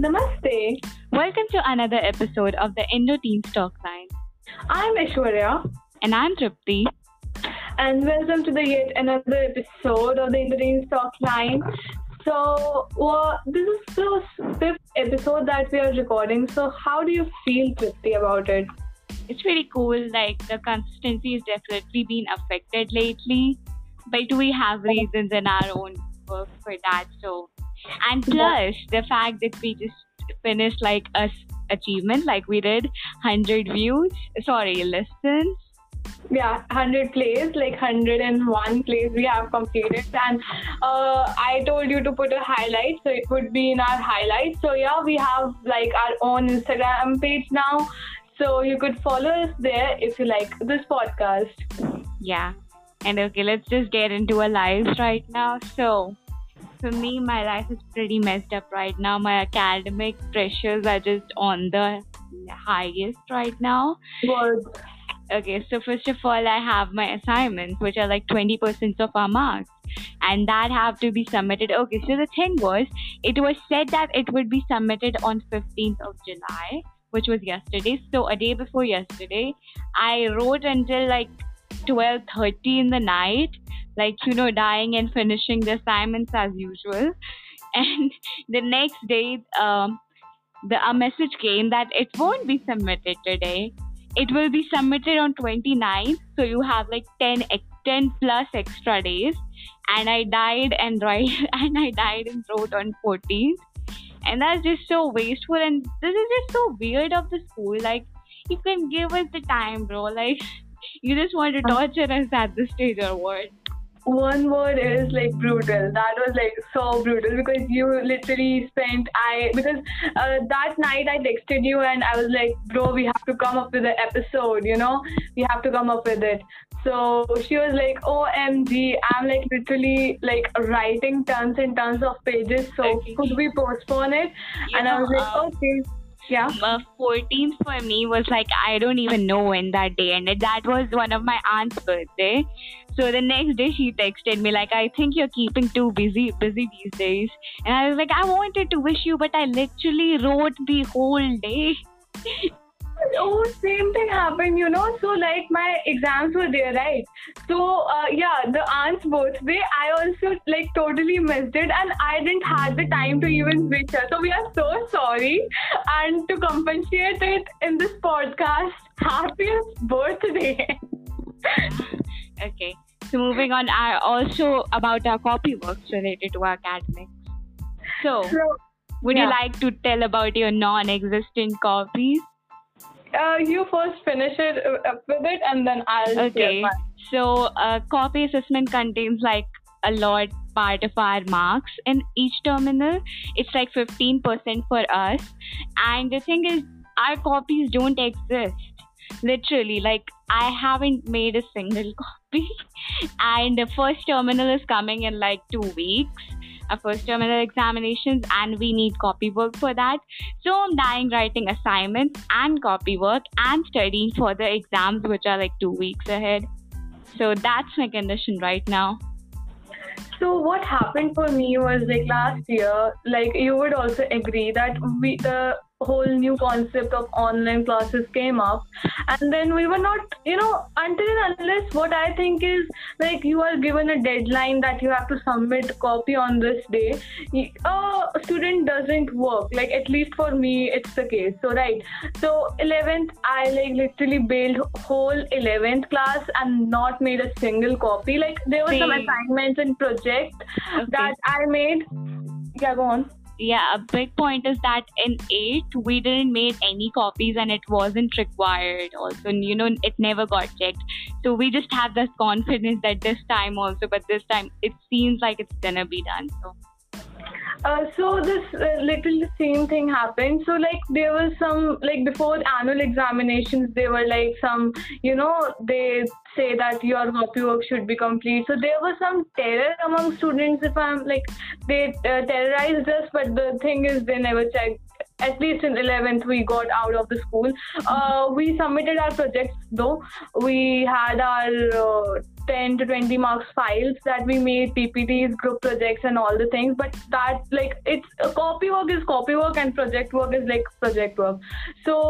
Namaste. Welcome to another episode of the Indo Teen Stock Line. I'm Aishwarya. And I'm Tripti. And welcome to the yet another episode of the Indo Teens Talkline. So, well, this is the fifth episode that we are recording. So, how do you feel, Tripti, about it? It's really cool. Like, the consistency has definitely been affected lately. But we have reasons in our own work for that. So, and plus the fact that we just finished like a achievement, like we did 100 views, sorry, listens. Yeah 100 plays like 101 plays we have completed. And uh, i told you to put a highlight so it would be in our highlights. So yeah we have like our own instagram page now. So you could follow us there if you like this podcast. Yeah. And okay let's just get into our lives right now. So for me my life is pretty messed up right now my academic pressures are just on the highest right now Good. Okay, so first of all, I have my assignments, which are like 20% of our marks, and that have to be submitted. Okay, so the thing was, it was said that it would be submitted on 15th of July, which was yesterday. So a day before yesterday, I wrote until like 12:30 in the night, like you know, dying and finishing the assignments as usual. And the next day, um, the a message came that it won't be submitted today. It will be submitted on 29th so you have like 10 10 plus extra days. And i died and write and i died and wrote on 14th and that's just so wasteful and this is just so weird of the school. Like you can give us the time bro. Like you just want to torture us at this stage or what one word is like brutal. That was like so brutal because you literally spent i because uh, that night i texted you and i was like bro we have to come up with an episode you know? We have to come up with it. So she was like omg i'm like literally like writing tons and tons of pages so okay. could we postpone it? And i was like um, okay yeah. Uh, 14th for me was like I don't even know when that day ended. That was one of my aunt's birthday. So the next day she texted me like I think you're keeping too busy busy these days. And I was like I wanted to wish you but I literally wrote the whole day. oh same thing happened you know? So like my exams were there right? So uh, yeah the aunt's birthday i also like totally missed it and i didn't have the time to even wish her so we are so sorry. And to compensate it in this podcast happiest birthday. Okay. So moving on I also about our copy works related to our academics. So, so would yeah. you like to tell about your non-existent copies uh, you first finish it uh, with it and then I'll okay. so uh, copy assessment contains like a lot part of our marks in each terminal. It's like 15% for us. And the thing is our copies don't exist. Literally like i haven't made a single copy. And the first terminal is coming in like two weeks first terminal examinations and we need copy work for that. So I'm dying writing assignments and copy work and studying for the exams which are like two weeks ahead. So that's my condition right now. So what happened for me was like last year, like you would also agree that we the whole new concept of online classes came up. And then we were not you know until and unless what i think is like you are given a deadline that you have to submit copy on this day a student doesn't work. Like at least for me it's the case. So right. So 11th i like literally bailed whole 11th class and not made a single copy. Like there were some assignments and projects okay. that i made. Yeah go on yeah, a big point is that in 8, we didn't make any copies and it wasn't required also. You know, it never got checked. So we just have this confidence that this time also, but this time it seems like it's gonna be done. So. Uh, so this uh, little same thing happened. So like there was some like before annual examinations, there were like some you know they say that your copy work should be complete. So there was some terror among students. If I'm like they uh, terrorized us, but the thing is they never checked at least in 11th we got out of the school. Uh, we submitted our projects though. We had our uh, 10 to 20 marks files that we made ppts group projects and all the things but that like it's uh, copy work is copy work and project work is like project work so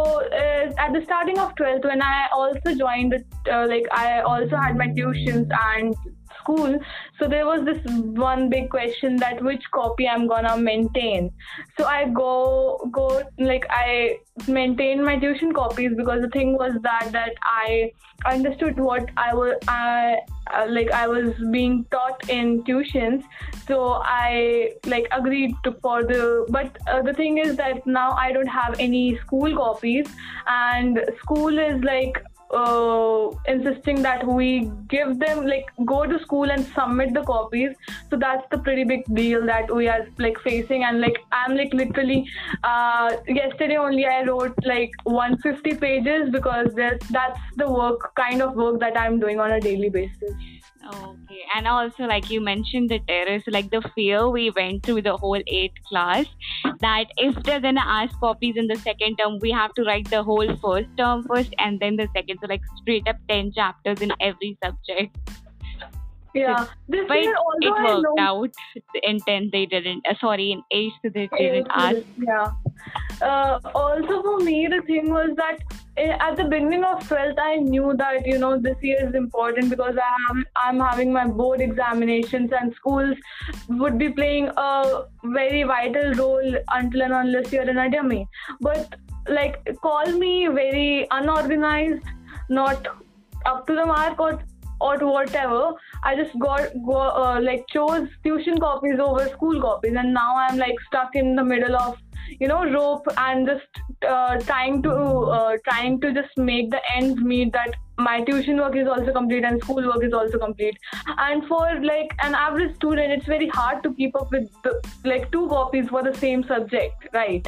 uh, at the starting of 12th when i also joined uh, like i also had my tuitions and school. So there was this one big question that which copy i'm gonna maintain. So i go go like i maintain my tuition copies because the thing was that that i understood what i was i uh, like i was being taught in tuitions. So i like agreed to for the but uh, the thing is that now i don't have any school copies. And school is like uh, insisting that we give them like go to school and submit the copies. So that's the pretty big deal that we are like facing. And like i'm like literally uh, yesterday only i wrote like 150 pages because that's the work kind of work that i'm doing on a daily basis Okay, and also like you mentioned the terror, so like the fear we went through the whole eighth class that if they're gonna ask copies in the second term, we have to write the whole first term first and then the second, so like straight up ten chapters in every subject. Yeah, this but it, it worked out. In ten, they didn't. Uh, sorry, in eighth, they didn't ask. Yeah. Uh, also, for me, the thing was that Eh, at the beginning of 12th i knew that you know this year is important because i am i'm having my board examinations and schools would be playing a very vital role until and unless you're in a dummy but like call me very unorganized not up to the mark or or whatever i just got go uh, like chose tuition copies over school copies. And now i'm like stuck in the middle of you know rope and just uh, trying to uh, trying to just make the ends meet that my tuition work is also complete and school work is also complete. And for like an average student it's very hard to keep up with the, like two copies for the same subject right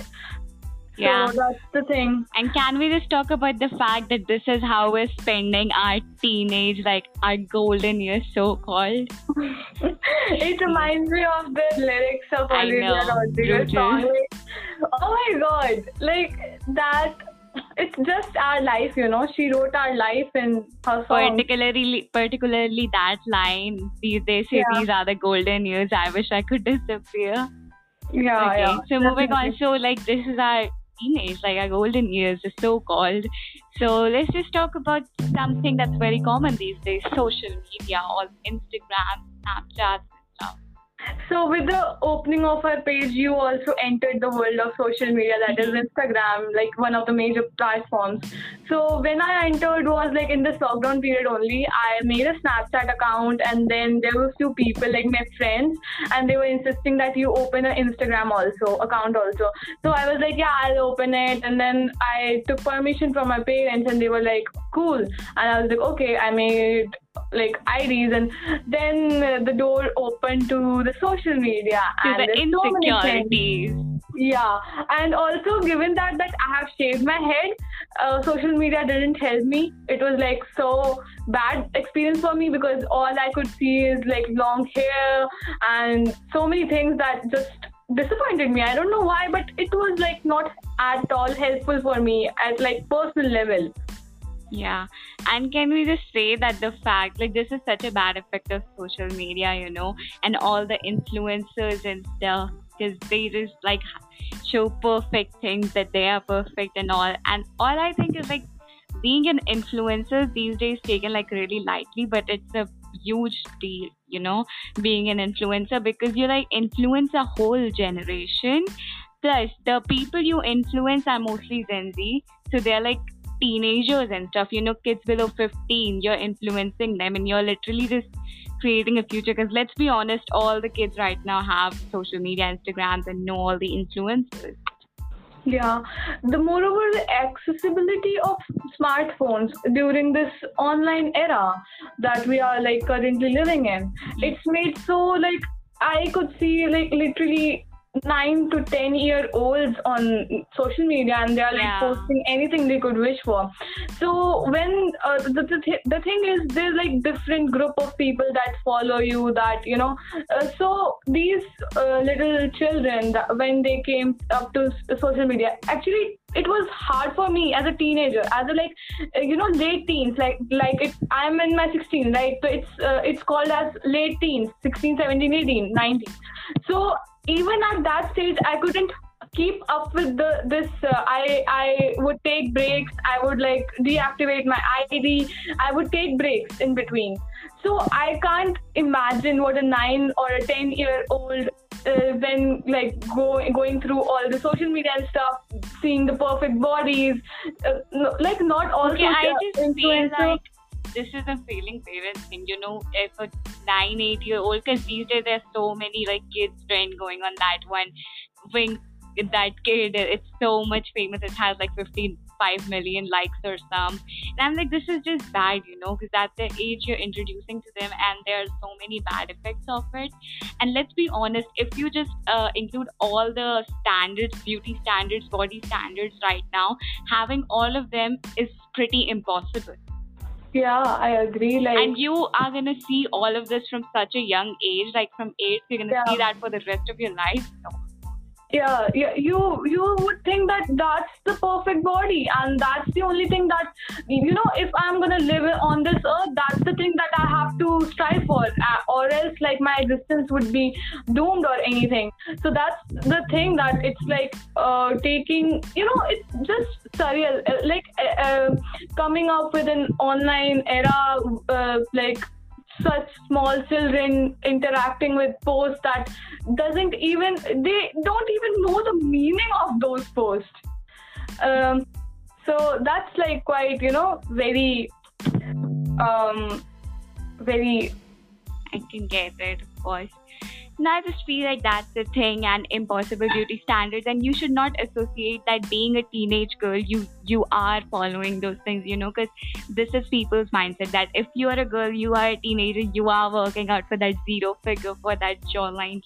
yeah. So that's the thing. And can we just talk about the fact that this is how we're spending our teenage, like our golden years, so called? it reminds me of the lyrics of Olivia Rodrigo's song. oh my god, like that. It's just our life, you know. She wrote our life in her song. Particularly, particularly that line. They, say yeah. these are the golden years. I wish I could disappear. Yeah, okay. yeah. So moving on. So like this is our teenage, like our golden years, the so called. So let's just talk about something that's very common these days social media, or Instagram, Snapchat, so with the opening of our page, you also entered the world of social media, that is mm-hmm. Instagram, like one of the major platforms. So when I entered was like in this lockdown period only. I made a Snapchat account, and then there were few people like my friends, and they were insisting that you open an Instagram also account also. So I was like, yeah, I'll open it, and then I took permission from my parents, and they were like, cool, and I was like, okay, I made like IDs, and then the door opened to the social media to and the insecurities. So yeah, and also given that that I have shaved my head, uh, social media didn't help me. It was like so bad experience for me because all I could see is like long hair and so many things that just disappointed me. I don't know why, but it was like not at all helpful for me at like personal level. Yeah. And can we just say that the fact, like, this is such a bad effect of social media, you know, and all the influencers and stuff, because they just like show perfect things that they are perfect and all. And all I think is like being an influencer these days taken like really lightly, but it's a huge deal, you know, being an influencer because you like influence a whole generation. Plus, the people you influence are mostly Gen Z, so they're like teenagers and stuff, you know, kids below 15, you're influencing them and you're literally just creating a future. Because let's be honest, all the kids right now have social media, Instagrams, and know all the influencers. Yeah, the moreover, the accessibility of smartphones during this online era that we are like currently living in, it's made so like I could see like literally nine to ten year olds on social media and they are like Yeah. posting anything they could wish for. So when uh, the, the, th- the thing is there's like different group of people that follow you that you know uh, so these uh, little children that when they came up to s- social media actually it was hard for me as a teenager as a like uh, you know late teens like like it i'm in my 16 right? So it's uh, it's called as late teens 16 17 18 19 so even at that stage i couldn't keep up with the this uh, i i would take breaks. I would like deactivate my id i would take breaks in between. So i can't imagine what a 9 or a 10 year old uh, when like go, going through all the social media and stuff seeing the perfect bodies uh, no, like not all Okay, I just feel like this is a failing parent thing, you know, if a nine, eight year old, because these days there's so many like kids trend going on that one. Wink, that kid, it's so much famous. It has like 55 million likes or some. And I'm like, this is just bad, you know, because at the age you're introducing to them, and there are so many bad effects of it. And let's be honest, if you just uh, include all the standards, beauty standards, body standards right now, having all of them is pretty impossible. Yeah i agree like And you are gonna see all of this from such a young age, like from eight, you're gonna Yeah. see that for the rest of your life. No. Yeah, yeah you you would think that that's the perfect body and that's the only thing that you know if i'm gonna live on this earth that's the thing that i have to strive for uh, or else like my existence would be doomed or anything. So that's the thing that it's like uh, taking you know it's just surreal. Uh, like uh, uh, coming up with an online era uh, like such small children interacting with posts that doesn't even they don't even know the meaning of those posts um, so that's like quite you know very um very I can get it, of course. And I just feel like that's the thing and impossible beauty standards and you should not associate that being a teenage girl you you are following those things you know because this is people's mindset that if you are a girl you are a teenager you are working out for that zero figure for that jawline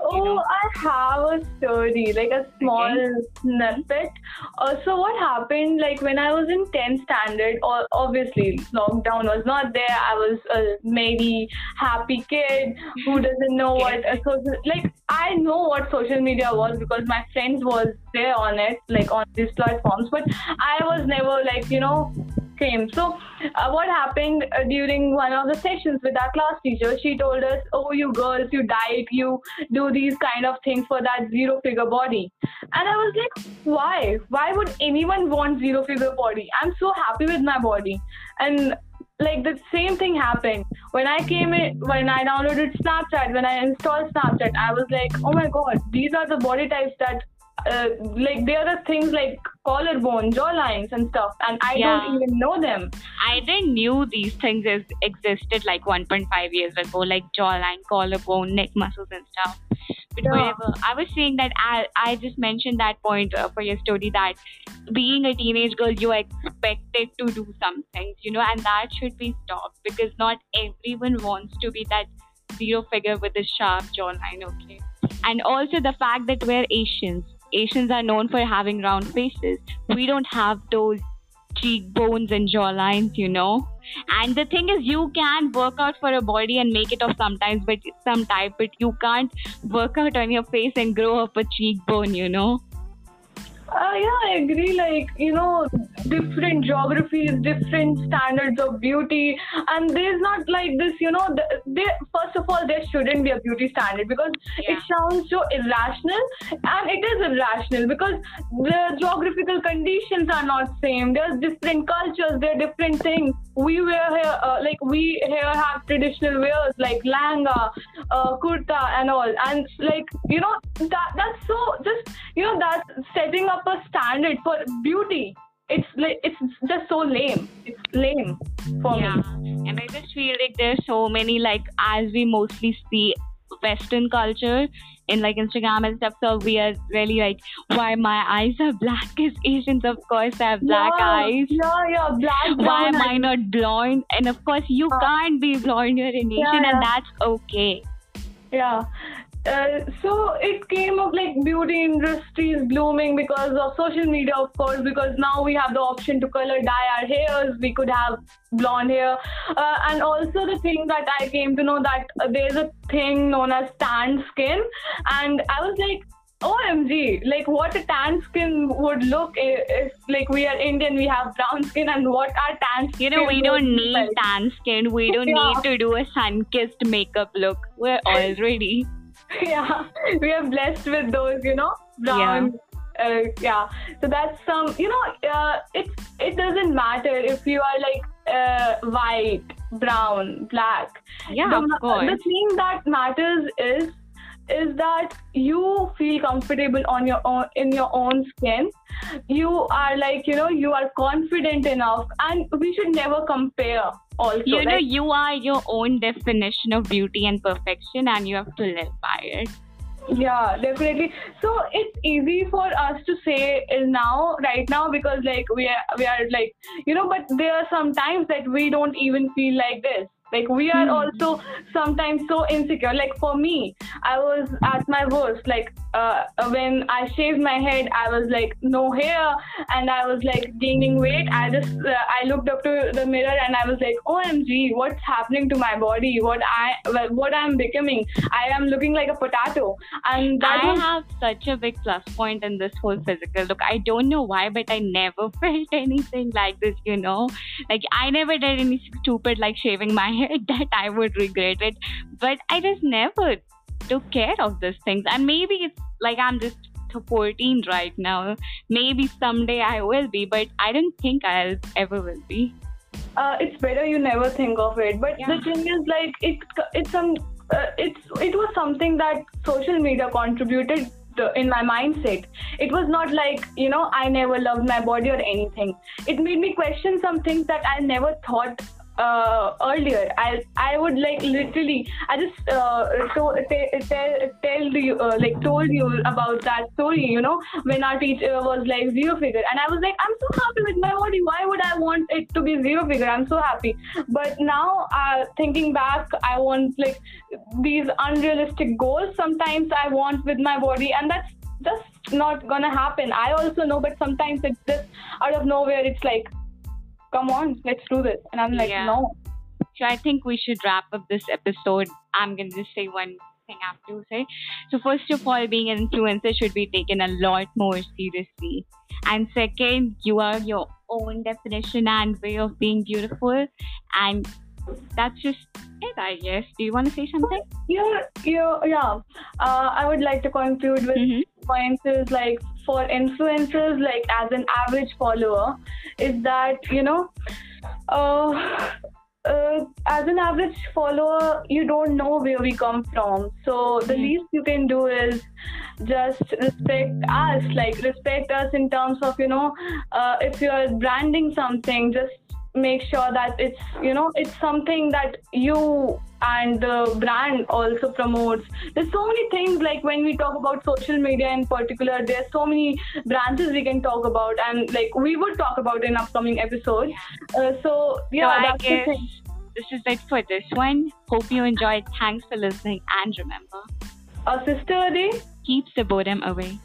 cheekbone you Oh, know I have a story, like a small snippet. Uh, so what happened, like when I was in 10th standard, or obviously lockdown was not there. I was a merry, happy kid who doesn't know what a social, like I know what social media was because my friends was there on it, like on these platforms, but I was never like, you know, came. So, uh, what happened uh, during one of the sessions with our class teacher? She told us, "Oh, you girls, you diet, you do these kind of things for that zero figure body." And I was like, "Why? Why would anyone want zero figure body? I'm so happy with my body." And like the same thing happened when I came in when I downloaded Snapchat. When I installed Snapchat, I was like, "Oh my god, these are the body types that." Uh, like there are things like collarbone, jawlines, and stuff, and I Yeah. don't even know them. I didn't knew these things is, existed like 1.5 years ago, like jawline, collarbone, neck muscles and stuff. But Yeah. whatever, I was saying that I, I just mentioned that point uh, for your story that being a teenage girl, you are expected to do some things, you know, and that should be stopped because not everyone wants to be that zero figure with a sharp jawline, okay? And also the fact that we're Asians. Asians are known for having round faces. We don't have those cheekbones and jawlines, you know. And the thing is, you can work out for a body and make it off sometimes, but some type, but you can't work out on your face and grow up a cheekbone, you know. Uh, yeah, I agree. Like, you know, different geographies, different standards of beauty, and there's not like this, you know, th- there, first of all, there shouldn't be a beauty standard because Yeah. it sounds so irrational, and it is irrational because the geographical conditions are not same. There's different cultures, there are different things. We wear here, uh, like, we here have traditional wears like langa, uh, kurta, and all, and like, you know, that that's so just, you know, that's setting up a standard for beauty. It's like it's just so lame. It's lame for yeah. me. And I just feel like there's so many, like, as we mostly see Western culture in like Instagram and stuff, so we are really like, why my eyes are black? Because Asians, of course, have black yeah, eyes. Yeah, yeah, black. Why am I not blind? And of course, you Uh, can't be blind. You're an Asian, yeah. and that's okay. Yeah. Uh, so it came up like beauty industry is blooming because of social media of course because now we have the option to color dye our hairs we could have blonde hair uh, and also the thing that i came to know that uh, there's a thing known as tan skin and i was like OMG, like what a tan skin would look if, if, like we are Indian, we have brown skin, and what our tan skin. You know, we don't need like. tan skin. We don't yeah. need to do a sun-kissed makeup look. We're already. yeah, we are blessed with those, you know, brown. Yeah. Uh, yeah. So that's some, you know, uh, it it doesn't matter if you are like uh, white, brown, black. Yeah, the, of course. The thing that matters is is that you feel comfortable on your own in your own skin. You are like you know you are confident enough and we should never compare also you know you are your own definition of beauty and perfection and you have to live by it. Yeah definitely. So it's easy for us to say now right now because like we are we are like you know but there are some times that we don't even feel like this like we are mm. also sometimes so insecure. Like for me, I was at my worst. Like uh, when I shaved my head, I was like no hair, and I was like gaining weight. I just uh, I looked up to the mirror and I was like, OMG, what's happening to my body? What I what I'm becoming? I am looking like a potato. And I was... have such a big plus point in this whole physical look. I don't know why, but I never felt anything like this. You know, like I never did any stupid like shaving my that I would regret it. But I just never took care of these things. And maybe it's like I'm just 14 right now. Maybe someday I will be, but I don't think I'll ever will be. Uh, it's better you never think of it. But yeah. the thing is, like, it it's some uh, it's it was something that social media contributed in my mindset. It was not like, you know, I never loved my body or anything. It made me question some things that I never thought uh, earlier. I I would like literally I just uh, to, t- t- tell you uh, like told you about that story. You know when our teacher was like zero figure, and I was like I'm so happy with my body. Why would I want it to be zero figure? I'm so happy. But now uh, thinking back, I want like these unrealistic goals. Sometimes I want with my body, and that's just not gonna happen. I also know, but sometimes it's just out of nowhere. It's like come on, let's do this. And I'm like, yeah. no. So I think we should wrap up this episode. I'm going to just say one thing I have to say. So, first of all, being an influencer should be taken a lot more seriously. And second, you are your own definition and way of being beautiful. And that's just it, I guess. Do you want to say something? Yeah, yeah, yeah. Uh, I would like to conclude with mm-hmm. Points is like for influencers, like as an average follower, is that you know, uh, uh, as an average follower, you don't know where we come from. So the mm-hmm. least you can do is just respect us, like respect us in terms of you know, uh, if you're branding something, just make sure that it's you know it's something that you and the brand also promotes. There's so many things like when we talk about social media in particular there's so many branches we can talk about and like we would talk about in upcoming episodes. Uh, so yeah so that's this is it for this one. Hope you enjoyed. Thanks for listening and remember our sister day keeps the boredom away